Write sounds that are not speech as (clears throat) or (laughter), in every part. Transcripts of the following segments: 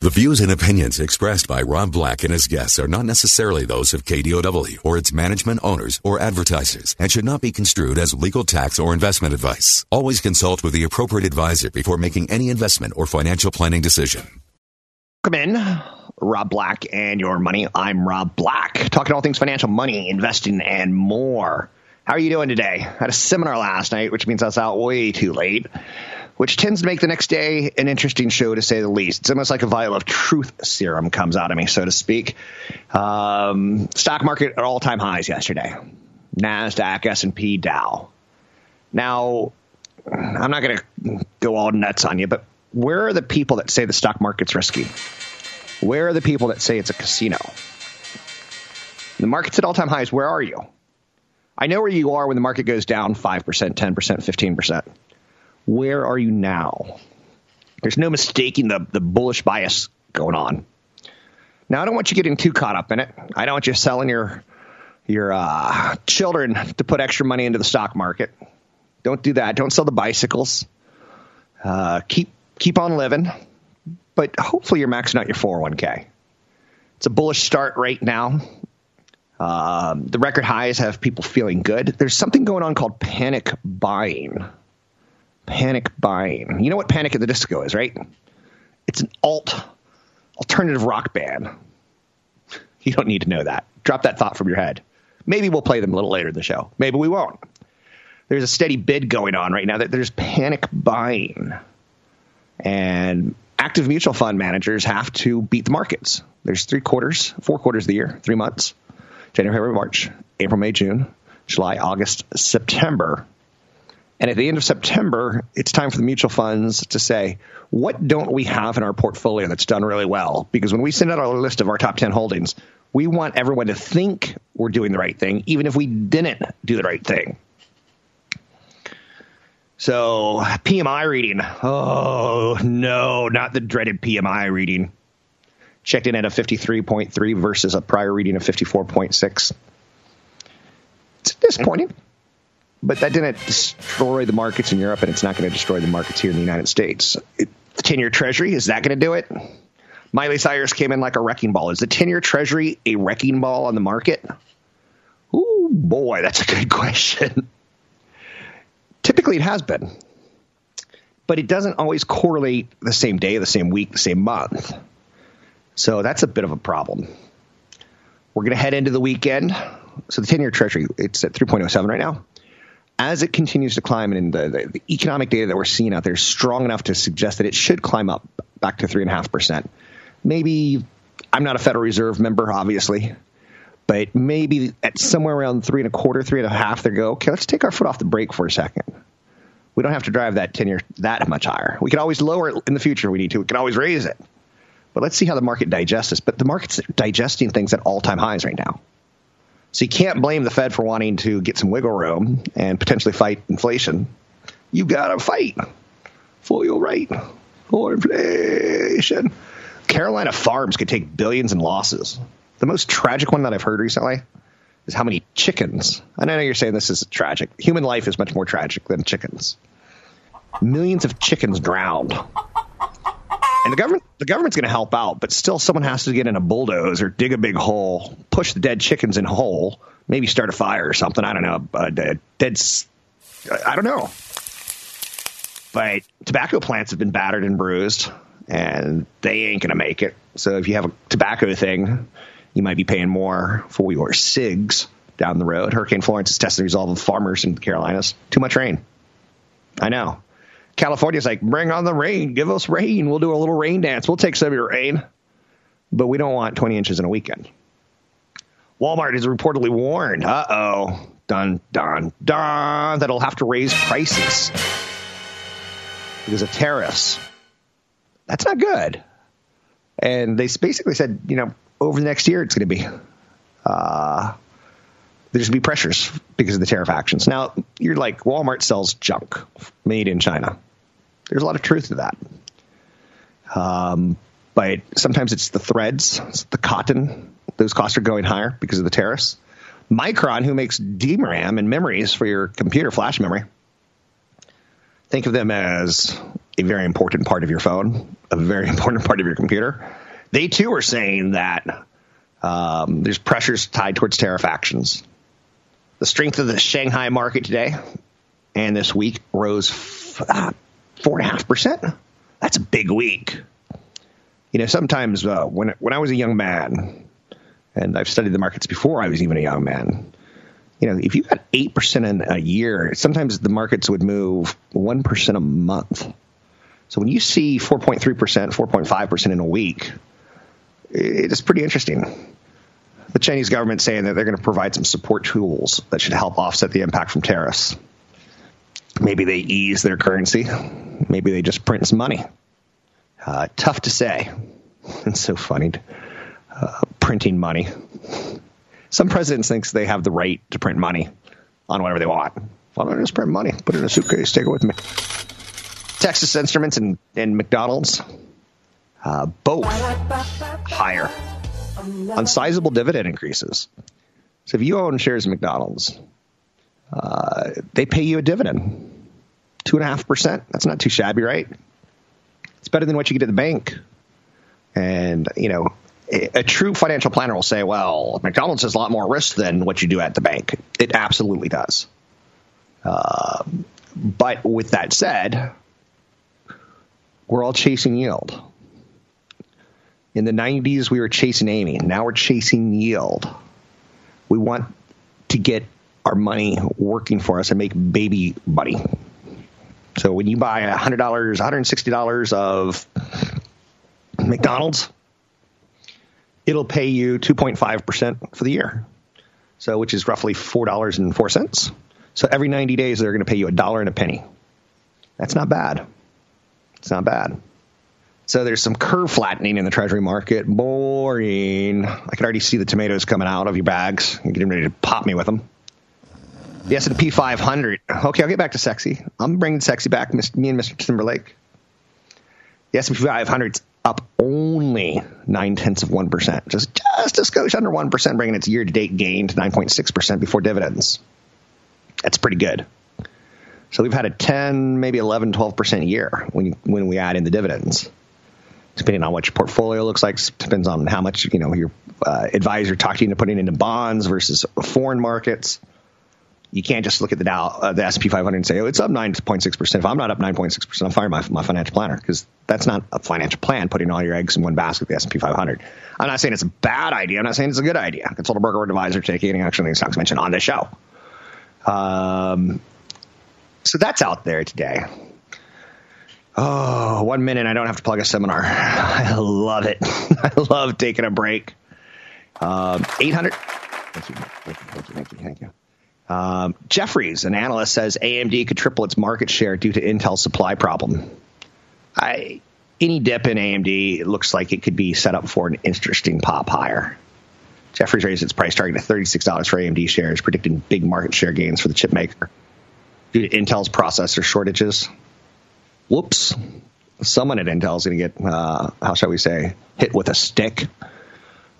The views and opinions expressed by Rob Black and his guests are not necessarily those of KDOW or its management owners or advertisers and should not be construed as legal tax or investment advice. Always consult with the appropriate advisor before making any investment or financial planning decision. Come in, Rob Black and your money. I'm Rob Black, talking all things financial, money, investing, and more. How are you doing today? I had a seminar last night, which means I was out way too late which tends to make the next day an interesting show to say the least. It's almost like a vial of truth serum comes out of me, so to speak. Um, stock market at all time highs yesterday. Nasdaq, S and P, Dow. Now, I'm not going to go all nuts on you, but where are the people that say the stock market's risky? Where are the people that say it's a casino? The market's at all time highs. Where are you? I know where you are when the market goes down 5%, 10%, 15%. Where are you now? There's no mistaking the, the bullish bias going on. Now, I don't want you getting too caught up in it. I don't want you selling your your uh, children to put extra money into the stock market. Don't do that. Don't sell the bicycles. Uh, keep keep on living, but hopefully you're maxing out your 401k. It's a bullish start right now. Um, the record highs have people feeling good. There's something going on called panic buying panic buying. You know what Panic at the Disco is, right? It's an alt alternative rock band. You don't need to know that. Drop that thought from your head. Maybe we'll play them a little later in the show. Maybe we won't. There's a steady bid going on right now that there's panic buying. And active mutual fund managers have to beat the markets. There's three quarters, four quarters of the year, three months January, February, March, April, May, June, July, August, September. And at the end of September, it's time for the mutual funds to say, what don't we have in our portfolio that's done really well? Because when we send out our list of our top 10 holdings, we want everyone to think we're doing the right thing, even if we didn't do the right thing. So, PMI reading. Oh, no, not the dreaded PMI reading. Checked in at a 53.3 versus a prior reading of 54.6. It's disappointing but that didn't destroy the markets in Europe, and it's not going to destroy the markets here in the United States. It, the 10 year Treasury, is that going to do it? Miley Cyrus came in like a wrecking ball. Is the 10 year Treasury a wrecking ball on the market? Oh boy, that's a good (laughs) question. Typically, it has been, but it doesn't always correlate the same day, the same week, the same month. So that's a bit of a problem. We're going to head into the weekend. So the 10 year Treasury, it's at 3.07 right now as it continues to climb, and the, the, the, economic data that we're seeing out there is strong enough to suggest that it should climb up back to three and a half percent. Maybe I'm not a Federal Reserve member, obviously, but maybe at somewhere around three and a quarter, three and a half, they go, okay, let's take our foot off the brake for a second. We don't have to drive that tenure that much higher. We can always lower it in the future. We need to. We can always raise it. But let's see how the market digests this. But the market's digesting things at all time highs right now. So you can't blame the Fed for wanting to get some wiggle room and potentially fight inflation. You got to fight for your right for inflation. Carolina farms could take billions in losses. The most tragic one that I've heard recently is how many chickens. And I know you're saying this is tragic. Human life is much more tragic than chickens. Millions of chickens drowned and the government, the government's going to help out, but still, someone has to get in a bulldozer, or dig a big hole, push the dead chickens in a hole, maybe start a fire or something. I don't know. Uh, dead, I don't know. But tobacco plants have been battered and bruised, and they ain't going to make it. So if you have a tobacco thing, you might be paying more for your cigs down the road. Hurricane Florence is testing the resolve of farmers in the Carolinas. Too much rain. I know. California's like, bring on the rain. Give us rain. We'll do a little rain dance. We'll take some of your rain. But we don't want 20 inches in a weekend. Walmart is reportedly warned. Uh oh. Dun, dun, dun. That'll have to raise prices because of tariffs. That's not good. And they basically said, you know, over the next year, it's going to be uh, there's going to be pressures because of the tariff actions. Now, you're like, Walmart sells junk made in China. There's a lot of truth to that. Um, but sometimes it's the threads, it's the cotton. Those costs are going higher because of the tariffs. Micron, who makes DRAM and memories for your computer, flash memory, think of them as a very important part of your phone, a very (laughs) important part of your computer. They too are saying that um, there's pressures tied towards tariff actions. The strength of the Shanghai market today and this week rose uh, four and a half percent. That's a big week. You know, sometimes uh, when when I was a young man, and I've studied the markets before I was even a young man. You know, if you got eight percent in a year, sometimes the markets would move one percent a month. So when you see four point three percent, four point five percent in a week, it is pretty interesting. The Chinese government saying that they're going to provide some support tools that should help offset the impact from tariffs. Maybe they ease their currency. Maybe they just print some money. Uh, tough to say. (laughs) It's so funny. Uh, printing money. Some presidents thinks they have the right to print money on whatever they want. Why don't I just print money? Put it in a suitcase, take it with me. Texas Instruments and, and McDonald's, uh, both higher on sizable dividend increases. So if you own shares of McDonald's, uh, they pay you a dividend, two and a half percent. That's not too shabby, right? It's better than what you get at the bank. And you know, a, true financial planner will say, "Well, McDonald's has a lot more risk than what you do at the bank." It absolutely does. Uh, but with that said, we're all chasing yield. In the 90s, we were chasing Amy. Now we're chasing yield. We want to get our money working for us and make baby money. So when you buy $100, $160 of McDonald's, it'll pay you 2.5% for the year. So which is roughly $4.04. So every 90 days they're going to pay you a dollar and a penny. That's not bad. It's not bad. So there's some curve flattening in the treasury market. Boring. I can already see the tomatoes coming out of your bags and getting ready to pop me with them. The S&P 500. Okay, I'll get back to sexy. I'm bringing sexy back, me and Mr. Timberlake. The S&P 500's up only nine tenths of one percent, just just a skosh under one percent, bringing its year-to-date gain to 9.6 percent before dividends. That's pretty good. So we've had a 10, maybe 11, 12 percent year when when we add in the dividends. Depending on what your portfolio looks like, depends on how much you know your uh, advisor talked you into putting into bonds versus foreign markets you can't just look at the Dow, uh, the S&P 500 and say, oh, it's up 9.6 percent. If I'm not up 9.6 percent, I'm firing my, my financial planner because that's not a financial plan. Putting all your eggs in one basket, the S&P 500. I'm not saying it's a bad idea. I'm not saying it's a good idea. Consult a broker or advisor taking any action on the stocks mentioned on this show. Um, so that's out there today. Oh, one minute. I don't have to plug a seminar. (laughs) I love it. (laughs) I love taking a break. Um, 800. Thank you. Thank you. Thank you. Thank you. Thank you. Um, Jefferies, an analyst, says AMD could triple its market share due to Intel's supply problem. I, any dip in AMD looks like it could be set up for an interesting pop higher. Jefferies raised its price target to $36 for AMD shares, predicting big market share gains for the chip maker due to Intel's processor shortages. Whoops. Someone at Intel is going to get, uh, how shall we say, hit with a stick.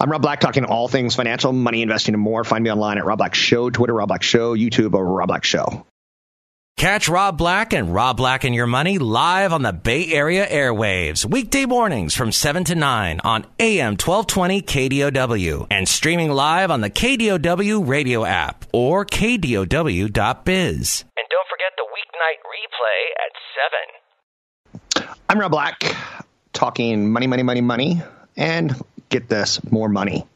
I'm Rob Black, talking all things financial, money, investing, and more. Find me online at Rob Black Show, Twitter, Rob Black Show, YouTube, or Rob Black Show. Catch Rob Black and Rob Black and Your Money live on the Bay Area airwaves, weekday mornings from 7 to 9 on AM 1220 KDOW and streaming live on the KDOW radio app or KDOW.biz. And don't forget the weeknight replay at 7. I'm Rob Black, talking money, money, money, money, and get this, more money.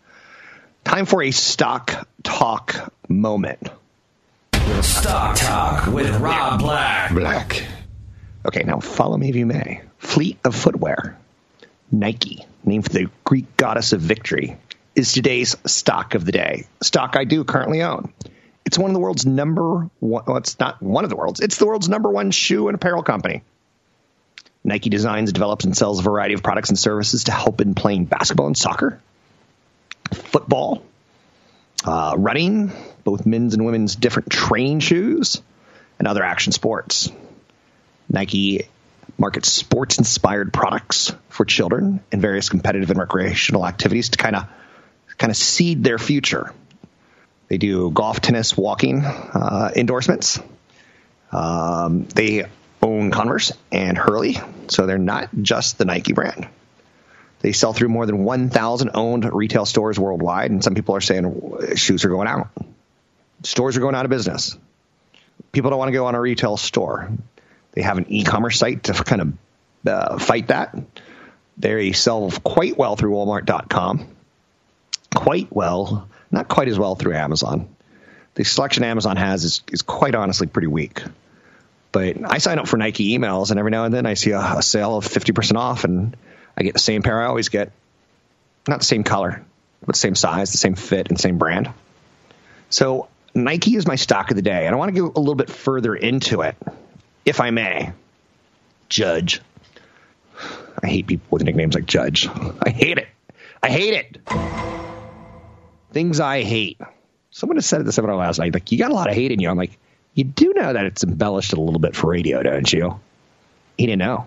Time for a stock talk moment. Stock talk with Rob Black. Black. Okay, now follow me if you may. Fleet of footwear, Nike, named for the Greek goddess of victory, is today's stock of the day. Stock I do currently own. It's one of the world's number one, well, it's not one of the world's, it's the world's number one shoe and apparel company. Nike designs, develops, and sells a variety of products and services to help in playing basketball and soccer, football, uh, running, both men's and women's different training shoes, and other action sports. Nike markets sports inspired products for children and various competitive and recreational activities to kind of kind of seed their future. They do golf, tennis, walking uh, endorsements. Um, they own Converse and Hurley, so they're not just the Nike brand. They sell through more than 1,000 owned retail stores worldwide, and some people are saying shoes are going out. Stores are going out of business. People don't want to go on a retail store. They have an e-commerce site to kind of uh, fight that. They sell quite well through Walmart.com, quite well, not quite as well through Amazon. The selection Amazon has is, is quite honestly pretty weak. But I sign up for Nike emails, and every now and then I see a, a sale of 50% off, and I get the same pair I always get. Not the same color, but same size, the same fit, and same brand. So Nike is my stock of the day, and I want to go a little bit further into it, if I may. Judge. I hate people with nicknames like Judge. I hate it. I hate it. Things I hate. Someone has said at the seminar last night, like, you got a lot of hate in you. I'm like, you do know that it's embellished a little bit for radio, don't you? He didn't know.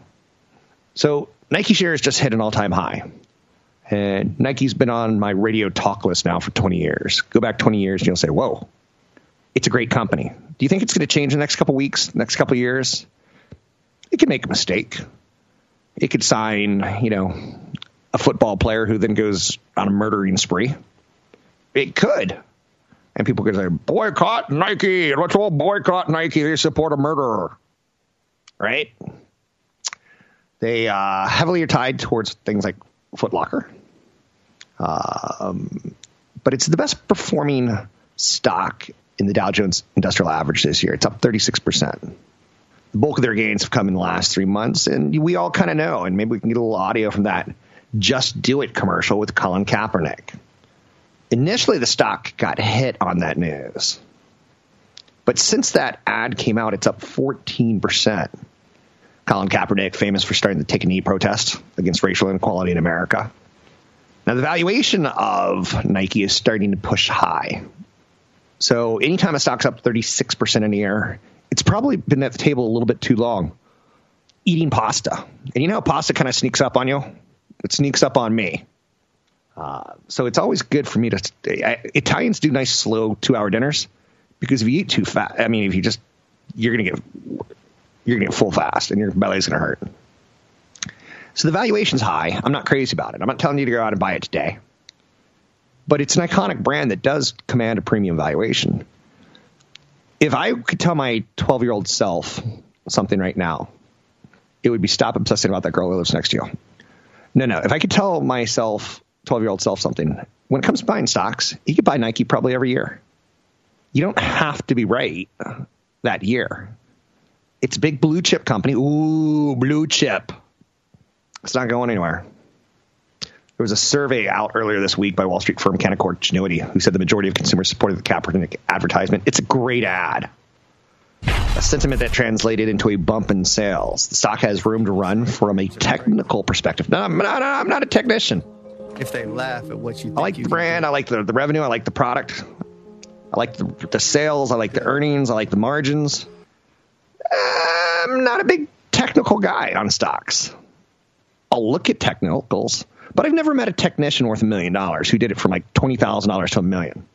So Nike shares just hit an all time high. And Nike's been on my radio talk list now for 20 years. Go back 20 years and you'll say, whoa, it's a great company. Do you think it's going to change in the next couple weeks, next couple years? It could make a mistake. It could sign, you know, a football player who then goes on a murdering spree. It could. And people could say, boycott Nike. Let's all boycott Nike. They support a murderer. Right? They uh, heavily are tied towards things like Footlocker. Um, but it's the best performing stock in the Dow Jones Industrial Average this year. It's up 36%. The bulk of their gains have come in the last three months, and we all kind of know, and maybe we can get a little audio from that Just Do It commercial with Colin Kaepernick. Initially, the stock got hit on that news. But since that ad came out, it's up 14%. Colin Kaepernick, famous for starting the Take a Knee protest against racial inequality in America. Now, the valuation of Nike is starting to push high. So, anytime a stock's up 36% in a year, it's probably been at the table a little bit too long. Eating pasta. And you know pasta kind of sneaks up on you? It sneaks up on me. Uh, so it's always good for me to. I, Italians do nice slow two hour dinners because if you eat too fast, I mean, if you just you're gonna get you're gonna get full fast and your belly's gonna hurt. So the valuation's high. I'm not crazy about it. I'm not telling you to go out and buy it today, but it's an iconic brand that does command a premium valuation. If I could tell my 12 year old self something right now, it would be stop obsessing about that girl who lives next to you. No, no. If I could tell myself 12 year old self something. When it comes to buying stocks, you could buy Nike probably every year. You don't have to be right that year. It's a big blue chip company. Ooh, blue chip. It's not going anywhere. There was a survey out earlier this week by Wall Street firm Canaccord Genuity who said the majority of consumers supported the Kaepernick advertisement. It's a great ad. A sentiment that translated into a bump in sales. The stock has room to run from a technical perspective. No, I'm not, I'm not a technician if they laugh at what you I like the brand, I like the, the revenue, I like the product, I like the, the sales, I like the earnings, I like the margins. I'm not a big technical guy on stocks. I'll look at technicals, but I've never met a technician worth a million dollars who did it from like twenty thousand dollars to a million.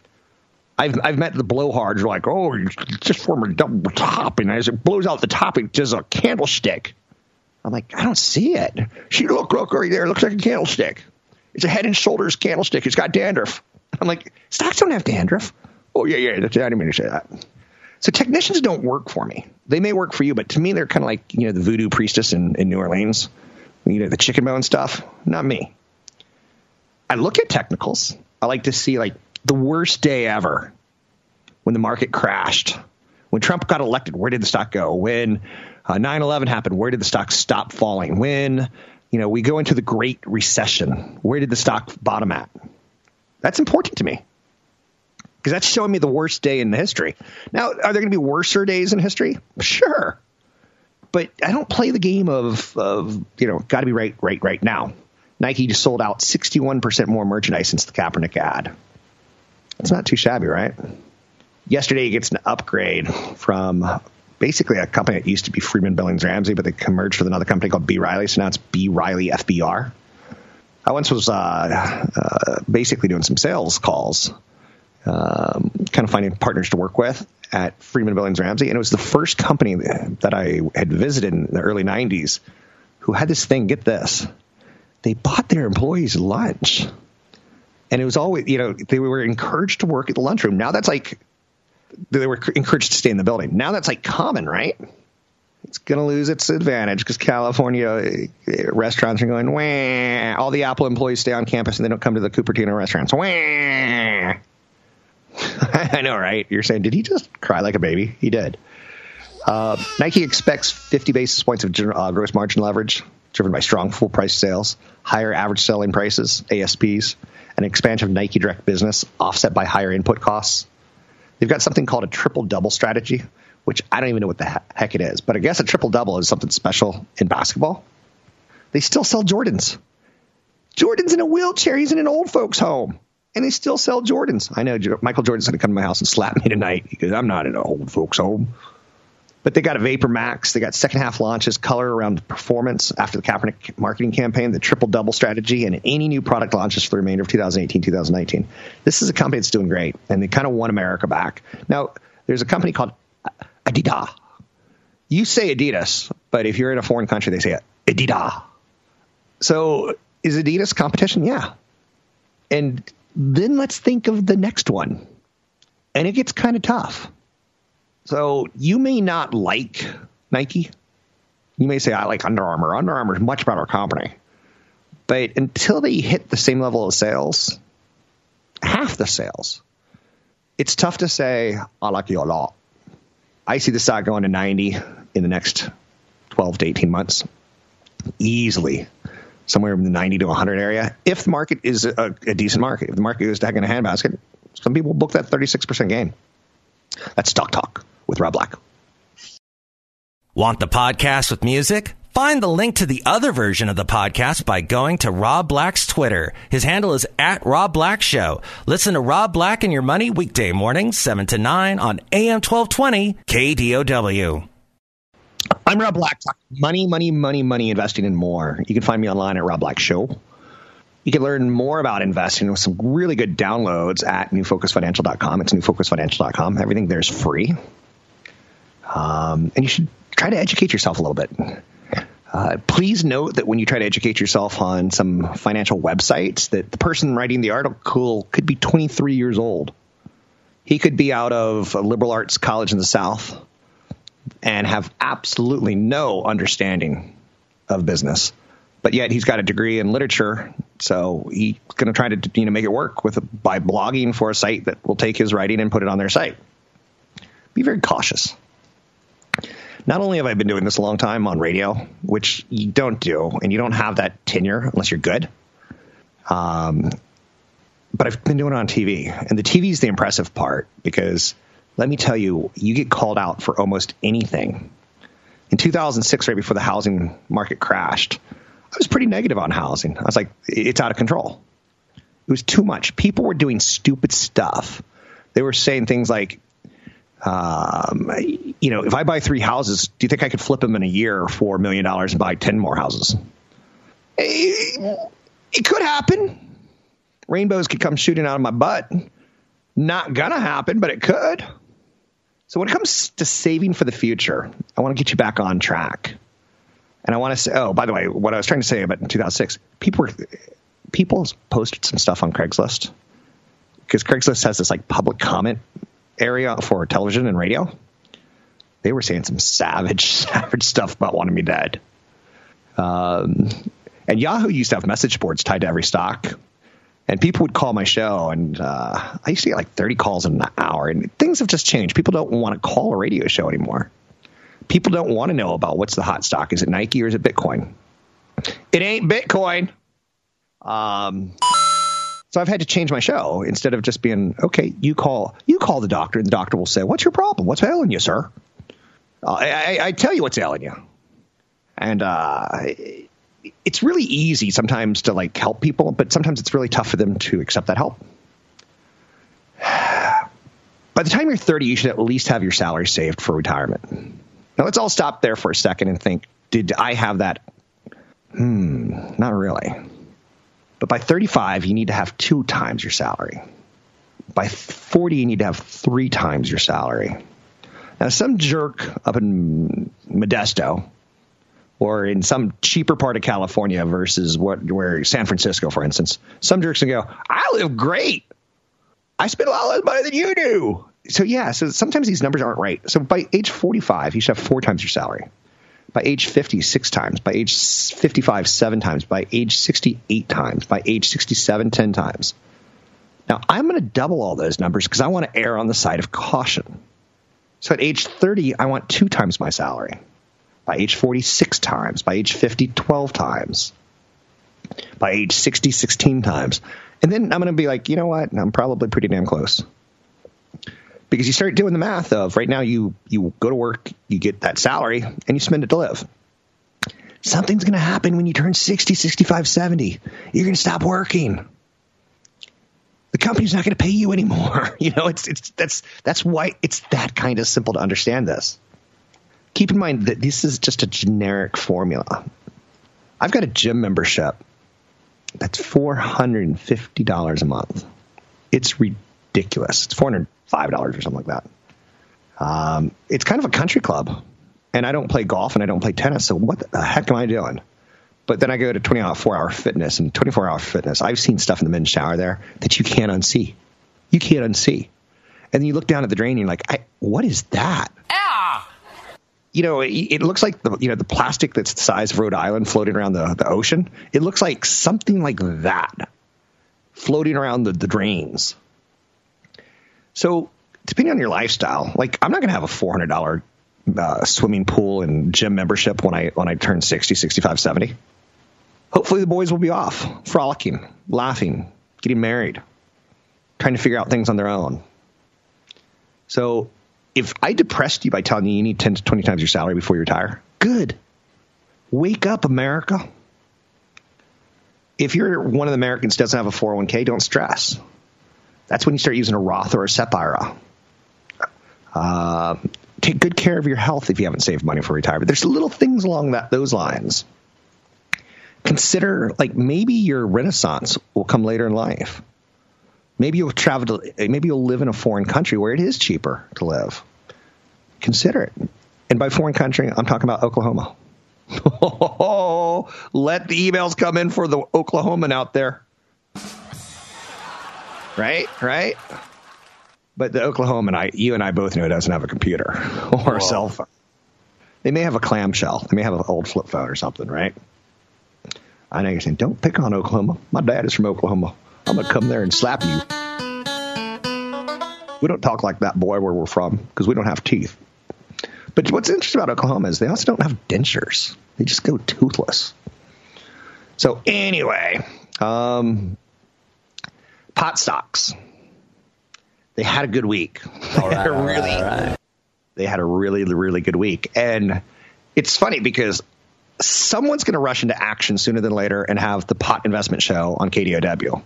I've I've met the blowhards who are like, oh, just form a double top, and as it blows out the top, it does a candlestick. I'm like, I don't see it. She look look right there, it looks like a candlestick. It's a head and shoulders candlestick. It's got dandruff. I'm like, stocks don't have dandruff. Oh, yeah, yeah. I didn't mean to say that. So technicians don't work for me. They may work for you, but to me, they're kind of like, you know, the voodoo priestess in, in New Orleans, you know, the chicken bone stuff. Not me. I look at technicals. I like to see like the worst day ever when the market crashed. When Trump got elected, where did the stock go? When uh, 9 11 happened, where did the stock stop falling? When you know, we go into the Great Recession. Where did the stock bottom at? That's important to me because that's showing me the worst day in the history. Now, are there going to be worser days in history? Sure. but I don't play the game of, of you know, got to be right, right, right now. Nike just sold out 61% more merchandise since the Kaepernick ad. It's not too shabby, right? Yesterday, it gets an upgrade from basically a company that used to be Friedman Billings Ramsey, but they merged with another company called B. Riley. So now it's B. Riley FBR. I once was uh, uh, basically doing some sales calls, um, kind of finding partners to work with at Friedman Billings Ramsey, and it was the first company that I had visited in the early '90s who had this thing. Get this, they bought their employees lunch, and it was always you know they were encouraged to work at the lunchroom. Now that's like they were encouraged to stay in the building. Now that's like common, right? It's going to lose its advantage because California eh, restaurants are going, Wah. all the Apple employees stay on campus and they don't come to the Cupertino restaurants. Wah. (laughs) I know, right? You're saying, did he just cry like a baby? He did. Uh, Nike expects 50 basis points of uh, gross margin leverage, driven by strong full price sales, higher average selling prices, ASPs, and expansion of Nike direct business, offset by higher input costs. They've got something called a triple double strategy, which I don't even know what the heck it is. But I guess a triple double is something special in basketball. They still sell Jordans. Jordan's in a wheelchair. He's in an old folks' home. And they still sell Jordans. I know Michael Jordan's going to come to my house and slap me tonight because I'm not in an old folks' home. But they got a Vapor Max. They got second half launches, color around performance after the Kaepernick marketing campaign, the triple double strategy, and any new product launches for the remainder of 2018, 2019. This is a company that's doing great, and they kind of won America back. Now, there's a company called Adidas. You say Adidas, but if you're in a foreign country, they say Adidas. So is Adidas competition? Yeah. And then let's think of the next one. And it gets kind of tough so you may not like Nike. You may say, I like Under Armour. Under Armour is much better company. But until they hit the same level of sales, half the sales, it's tough to say, I like you a lot. I see the stock going to 90 in the next 12 to 18 months. Easily. Somewhere in the 90 to 100 area. If the market is a, a decent market, if the market goes heck in a handbasket, some people book that 36% gain. That's Stock Talk with Rob Black. Want the podcast with music? Find the link to the other version of the podcast by going to Rob Black's Twitter. His handle is at Rob Black Show. Listen to Rob Black and Your Money weekday mornings, 7 to 9 on AM 1220 KDOW. I'm Rob Black, money, money, money, money, investing, and more. You can find me online at Rob Black Show. You can learn more about investing with some really good downloads at newfocusfinancial.com. It's newfocusfinancial.com. Everything there's free. Um, and you should try to educate yourself a little bit. Uh, please note that when you try to educate yourself on some financial websites, that the person writing the article could be 23 years old. He could be out of a liberal arts college in the South and have absolutely no understanding of business, but yet he's got a degree in literature, so he's going to try to you know make it work with by blogging for a site that will take his writing and put it on their site. Be very cautious not only have I been doing this a long time on radio, which you don't do, and you don't have that tenure unless you're good. Um, but I've been doing it on TV, and the TV is the impressive part because let me tell you, you get called out for almost anything. In 2006, right before the housing market crashed, I was pretty negative on housing. I was like, it's out of control. It was too much. People were doing stupid stuff. They were saying things like, um, you know, if I buy three houses, do you think I could flip them in a year for a million dollars and buy 10 more houses? It, it could happen. Rainbows could come shooting out of my butt. Not gonna happen, but it could. So when it comes to saving for the future, I want to get you back on track. And I want to say, oh, by the way, what I was trying to say about in 2006, people were, people posted some stuff on Craigslist because Craigslist has this like public comment area for television and radio, they were saying some savage, (laughs) savage stuff about wanting me dead. Um, and Yahoo used to have message boards tied to every stock. And people would call my show, and uh, I used to get like 30 calls in an hour. And things have just changed. People don't want to call a radio show anymore. People don't want to know about what's the hot stock. Is it Nike or is it Bitcoin? It ain't Bitcoin. Um, so I've had to change my show instead of just being okay. You call you call the doctor, and the doctor will say, "What's your problem? What's ailing you, sir?" Uh, I, I, tell you what's ailing you. and uh, it's really easy sometimes to like help people, but sometimes it's really tough for them to accept that help. (sighs) By the time you're 30, you should at least have your salary saved for retirement. Now let's all stop there for a second and think: Did I have that? Hmm, not really. But by 35, you need to have two times your salary. By 40, you need to have three times your salary. Now, some jerk up in Modesto or in some cheaper part of California versus what where San Francisco, for instance, some jerks can go, I live great. I spend a lot less money than you do. So yeah, so sometimes these numbers aren't right. So by age 45, you should have four times your salary. By age 50, six times. By age 55, seven times. By age 68 times. By age 67, 10 times. Now, I'm going to double all those numbers because I want to err on the side of caution. So at age 30, I want two times my salary. By age 40, six times. By age 50, 12 times. By age 60, 16 times. And then I'm going to be like, you know what? I'm probably pretty damn close. Because you start doing the math of right now you you go to work, you get that salary, and you spend it to live. Something's going to happen when you turn 60, 65, 70. You're going to stop working. The company's not going to pay you anymore. (laughs) You know, it's it's that's that's why it's that kind of simple to understand this keep in mind that this is just a generic formula. I've got a gym membership that's $450 a month. It's ridiculous. It's $405 or something like that. Um, it's kind of a country club. And I don't play golf and I don't play tennis. So what the heck am I doing? But then I go to 24 hour fitness and 24 hour fitness. I've seen stuff in the men's shower there that you can't unsee. You can't unsee. And then you look down at the drain and you're like, what is that? Ah! You know, it, it, looks like the you know the plastic that's the size of Rhode Island floating around the, the ocean. It looks like something like that floating around the, the drains. So depending on your lifestyle, like I'm not going to have a four hundred dollar uh, swimming pool and gym membership when I when I turn 60, 65, 70. Hopefully the boys will be off, frolicking, laughing, getting married, trying to figure out things on their own. So if I depressed you by telling you you need 10 to 20 times your salary before you retire, good. Wake up, America. If you're one of the Americans doesn't have a 401k, don't stress. That's when you start using a Roth or a SEP IRA. Uh, take good care of your health if you haven't saved money for retirement. There's little things along that those lines. Consider like maybe your renaissance will come later in life. Maybe you'll travel to, maybe you'll live in a foreign country where it is cheaper to live. Consider it. And by foreign country, I'm talking about Oklahoma. (laughs) let the emails come in for the Oklahoman out there. Right? Right? But the Oklahoman, I, you and I both know, doesn't have a computer (laughs) or Whoa. a cell phone. They may have a clamshell. They may have an old flip phone or something, right? I know you're saying, don't pick on Oklahoma. My dad is from Oklahoma. I'm going to come there and slap you. We don't talk like that boy where we're from because we don't have teeth. But what's interesting about Oklahoma is they also don't have dentures. They just go toothless. So anyway, um, pot stocks. They had a good week. (laughs) All right, really, all right. They had a really, really good week. And it's funny because someone's going to rush into action sooner than later and have the pot investment show on KDOW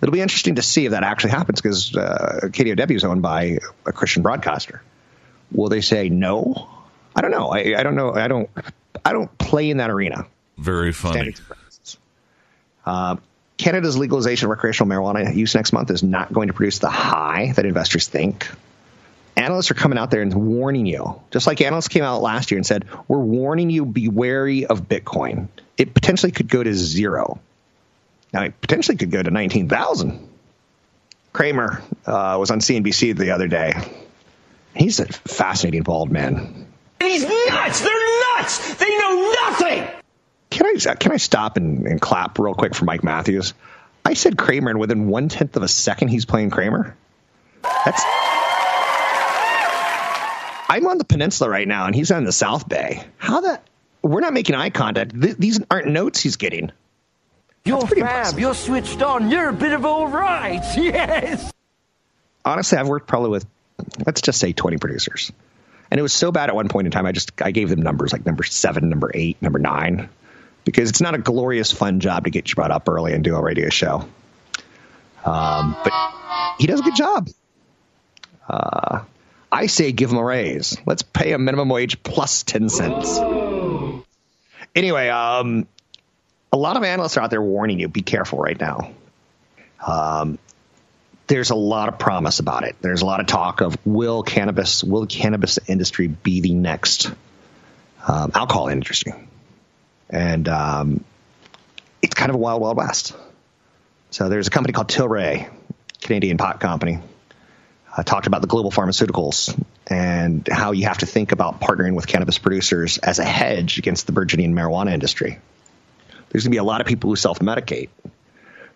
it'll be interesting to see if that actually happens because uh, KDOW is owned by a Christian broadcaster. Will they say no? I don't know. I, I don't know. I don't. I don't play in that arena. Very funny. Uh, Canada's legalization of recreational marijuana use next month is not going to produce the high that investors think. Analysts are coming out there and warning you, just like analysts came out last year and said, "We're warning you, be wary of Bitcoin. It potentially could go to zero now, it potentially could go to 19,000. Cramer uh, was on CNBC the other day. He's a fascinating bald man. And he's nuts! They're nuts! They know nothing! Can I, can I stop and, and clap real quick for Mike Matthews? I said Cramer, and within one tenth of a second, he's playing Cramer. That's. I'm on the peninsula right now, and he's on the South Bay. How that? We're not making eye contact. Th- these aren't notes he's getting. You're fab. Impressive. You're switched on. You're a bit of all right. (laughs) Yes. Honestly, I've worked probably with, let's just say 20 producers. And it was so bad at one point in time, I just I gave them numbers like number seven, number eight, number nine, because it's not a glorious, fun job to get you brought up early and do a radio show. Um, but he does a good job. Uh, I say give him a raise. Let's pay a minimum wage plus 10 cents. Anyway, um, a lot of analysts are out there warning you be careful right now. Um, there's a lot of promise about it. There's a lot of talk of will cannabis, will cannabis industry be the next um, alcohol industry? And um, it's kind of a wild, wild west. So there's a company called Tilray, Canadian pot company, I talked about the global pharmaceuticals and how you have to think about partnering with cannabis producers as a hedge against the burgeoning marijuana industry. There's going to be a lot of people who self medicate.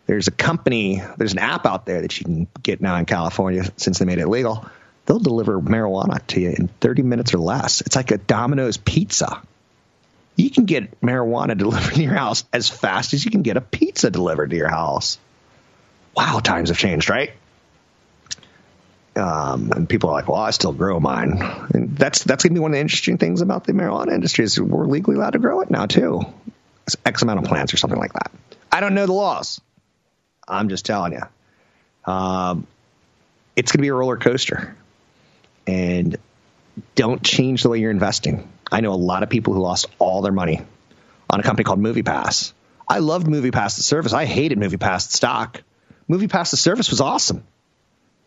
There's a company, there's an app out there that you can get now in California since they made it legal. They'll deliver marijuana to you in 30 minutes or less. It's like a Domino's pizza. You can get marijuana (laughs) delivered to your house as fast as you can get a pizza delivered to your house. Wow, times have changed, right? Um, and people are like, "Well, I still grow mine." And that's that's gonna be one of the interesting things about the marijuana industry is we're legally allowed to grow it now too. It's X amount of plants or something like that. I don't know the laws. I'm just telling you. Um, it's gonna be a roller coaster, and don't change the way you're investing. I know a lot of people who lost all their money on a company called MoviePass. I loved MoviePass the service. I hated MoviePass stock. MoviePass the service was awesome.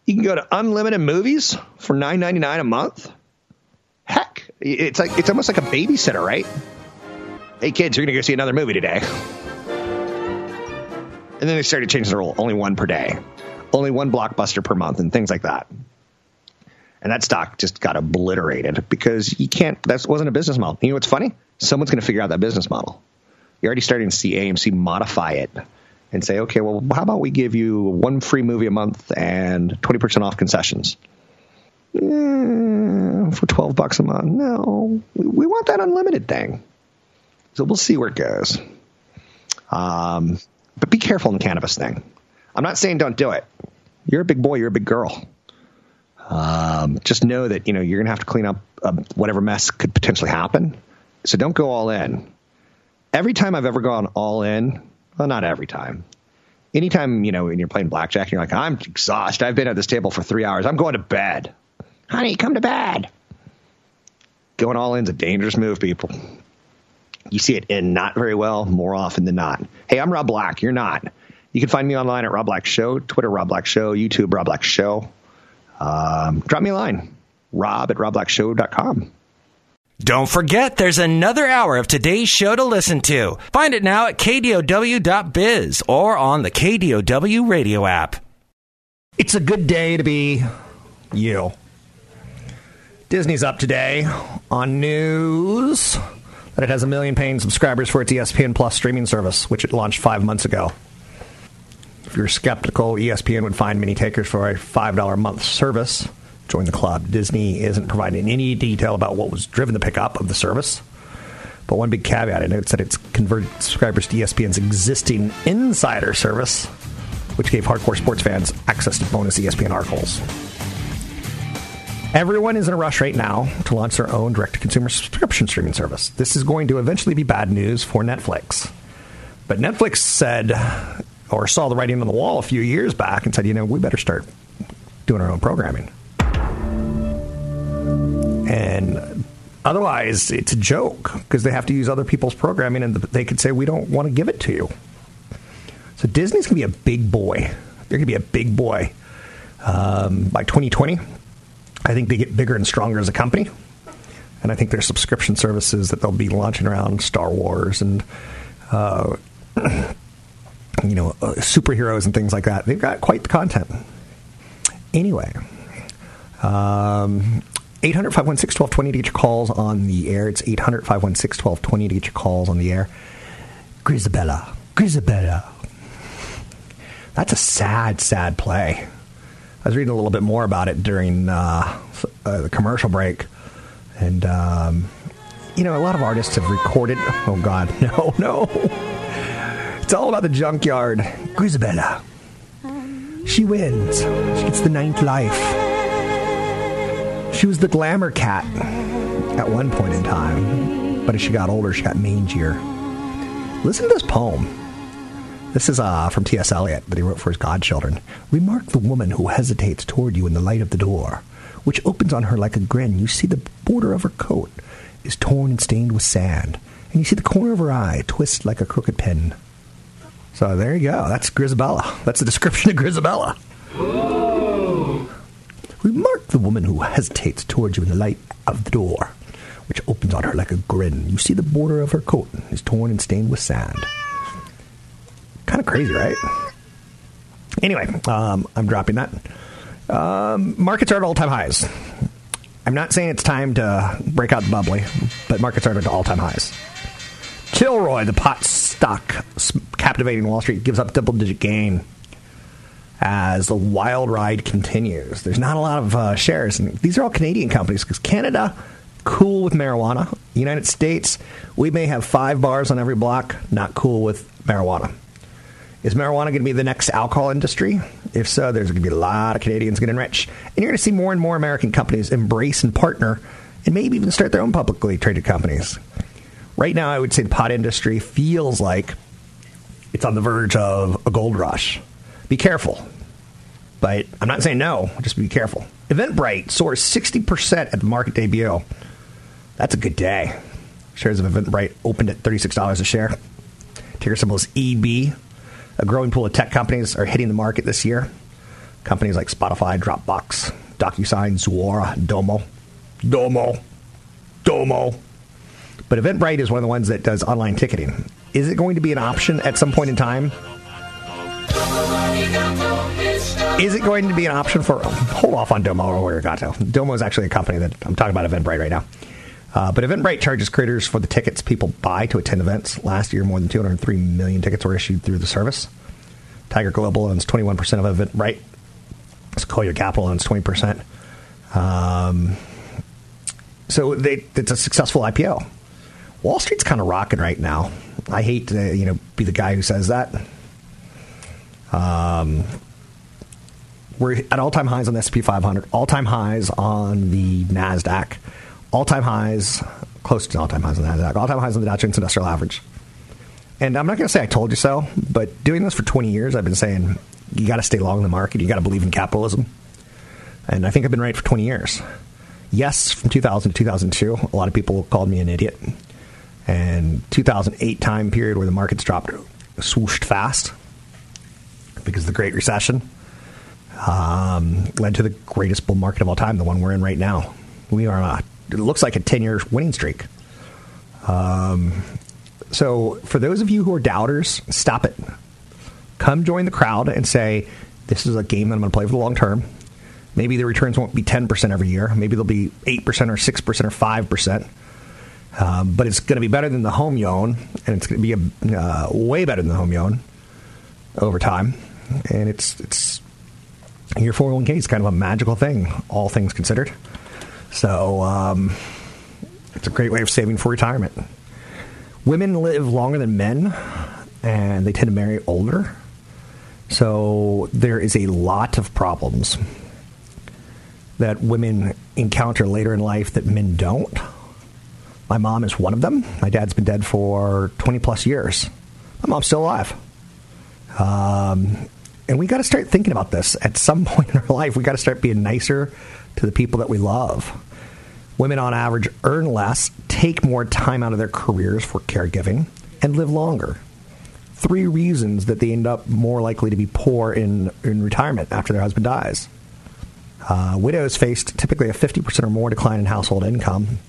You can go to unlimited movies for nine ninety nine a month. Heck, it's like it's almost like a babysitter, right? Hey kids, you're gonna go see another movie today. And then they started changing the rule: only one per day, only one blockbuster per month, and things like that. And that stock just got obliterated because you can't. That wasn't a business model. You know what's funny? Someone's going to figure out that business model. You're already starting to see AMC modify it and say, okay, well, how about we give you one free movie a month and 20% off concessions? for 12 bucks a month. No, we, want that unlimited thing. So we'll see where it goes. Um, but be careful in the cannabis thing. I'm not saying don't do it. You're a big boy, you're a big girl. Um, just know that you know you're going to have to clean up uh, whatever mess could potentially happen. So don't go all in. Every time I've ever gone all in, well, not every time. Anytime, you know, when you're playing blackjack, and you're like, I'm exhausted. I've been at this table for three hours. I'm going to bed. Honey, come to bed. Going all in is a dangerous move, people. You see it in not very well more often than not. Hey, I'm Rob Black. You're not. You can find me online at Rob Black Show, Twitter Rob Black Show, YouTube Rob Black Show. Um, drop me a line, rob at robblackshow.com. Don't forget, there's another hour of today's show to listen to. Find it now at kdow.biz or on the KDOW radio app. It's a good day to be you. Disney's up today on news that it has a million paying subscribers for its ESPN Plus streaming service, which it launched five months ago. If you're skeptical, ESPN would find many takers for a $5 a month service join the club. Disney isn't providing any detail about what was driven the pickup of the service. But one big caveat, it notes that it's converted subscribers to ESPN's existing insider service, which gave hardcore sports fans access to bonus ESPN articles. Everyone is in a rush right now to launch their own direct to consumer subscription streaming service. This is going to eventually be bad news for Netflix. But Netflix said, or saw the writing on the wall a few years back and said, you know, we better start doing our own programming. And otherwise, it's a joke because they have to use other people's programming and they could say, we don't want to give it to you. So Disney's going to be a big boy. They're going to be a big boy. Um, by 2020, I think they get bigger and stronger as a company. And I think their subscription services that they'll be launching around Star Wars and, uh, (clears throat) you know, uh, superheroes and things like that. They've got quite the content. Anyway, um, 800 516 1220 to get your calls on the air. It's 800 516 1220 to get your calls on the air. Grizabella. Grizabella. That's a sad, sad play. I was reading a little bit more about it during uh, uh, the commercial break. And, um, you know, a lot of artists have recorded. Oh, God. (laughs) No, no. It's all about the junkyard. Grizabella. She wins. She gets the ninth life. She was the glamour cat at one point in time, but as she got older, she got mangier. Listen to this poem. This is uh, from T.S. Eliot that he wrote for his godchildren. Remark the woman who hesitates toward you in the light of the door, which opens on her like a grin. You see the border of her coat is torn and stained with sand, and you see the corner of her eye twist like a crooked pin. So there you go. That's Grizabella. That's the description of Grizabella. Remark the woman who hesitates towards you in the light of the door, which opens on her like a grin. You see the border of her coat is torn and stained with sand. Kind of crazy, right? Anyway, um, I'm dropping that. Um, markets are at all time highs. I'm not saying it's time to break out the bubbly, but markets are at all time highs. Tilray, the pot stock captivating Wall Street, gives up double digit gain as the wild ride continues. There's not a lot of uh, shares, and these are all Canadian companies because Canada, cool with marijuana. United States, we may have five bars on every block, not cool with marijuana. Is marijuana going to be the next alcohol industry? If so, there's going to be a lot of Canadians getting rich. And you're going to see more and more American companies embrace and partner and maybe even start their own publicly traded companies. Right now, I would say the pot industry feels like it's on the verge of a gold rush. Be careful. But I'm not saying no, just be careful. Eventbrite soars 60% at the market debut. That's a good day. Shares of Eventbrite opened at $36 a share. Ticker symbol is EB. A growing pool of tech companies are hitting the market this year. Companies like Spotify, Dropbox, DocuSign, Zuora, Domo. Domo. Domo. But Eventbrite is one of the ones that does online ticketing. Is it going to be an option at some point in time? Is it going to be an option for hold off on Domo or Arigato? Domo is actually a company that I'm talking about Eventbrite right now. Uh, but Eventbrite charges creators for the tickets people buy to attend events. Last year, more than 203 million tickets were issued through the service. Tiger Global owns 21% of Eventbrite. Sequoia Capital owns 20%. Um, so they, it's a successful IPO. Wall Street's kind of rocking right now. I hate to you know be the guy who says that. Um, we're at all time highs on the SP 500, all time highs on the NASDAQ all time highs, close to all time highs on the NASDAQ, all time highs on the Dow Jones Industrial Average. And I'm not going to say I told you so, but doing this for 20 years, I've been saying you got to stay long in the market. You got to believe in capitalism. And I think I've been right for 20 years. Yes, from 2000 to 2002, a lot of people called me an idiot. And 2008 time period where the markets dropped swooshed fast because the Great Recession um, led to the greatest bull market of all time, the one we're in right now. We are on a it looks like a 10 year winning streak. Um, so, for those of you who are doubters, stop it. Come join the crowd and say, This is a game that I'm going to play for the long term. Maybe the returns won't be 10% every year. Maybe they'll be 8% or 6% or 5%. Um, but it's going to be better than the home you own, and it's going to be a, uh, way better than the home you own over time. And it's, it's your 401k is kind of a magical thing, all things considered. So um, it's a great way of saving for retirement. Women live longer than men, and they tend to marry older. So there is a lot of problems that women encounter later in life that men don't. My mom is one of them. My dad's been dead for 20 plus years. My mom's still alive. Um, and we got to start thinking about this at some (laughs) point in our life. We got to start being nicer to the people that we love. Women on average earn less, take more time out of their careers for caregiving, and live longer. Three reasons that they end up more likely to be poor in, in retirement after their husband dies. Uh, widows faced typically a 50% or more decline in household income.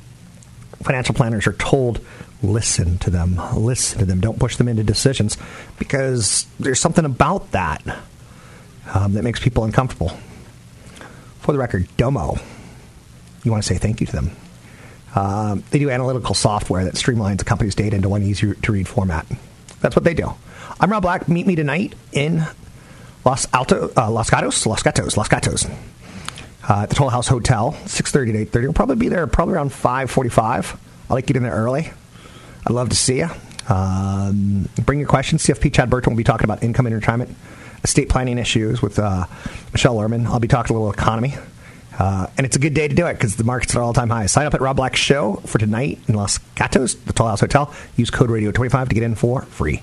Financial planners are told listen to them, listen to them, don't push them into decisions because there's something about that um, that makes people uncomfortable. For the record, Domo you want to say thank you to them. Um, they do analytical software that streamlines a company's data into one easy to read format. That's what they do. I'm Rob Black. Meet me tonight in Los Alto, uh, Los Gatos, Los Gatos, Los Gatos, uh, at the Toll House Hotel, 6:30 to 8:30. We'll probably be there probably around 5:45. I like getting there early. I'd love to see you. Um, bring your questions. CFP Chad Burton will be talking about income and retirement, estate planning issues with uh, Michelle Lerman. I'll be talking a little economy. Uh, and it's a good day to do it because the market's at all time high. Sign up at Rob Black's show for tonight in Los Gatos, the Toll House Hotel. Use code radio25 to get in for free.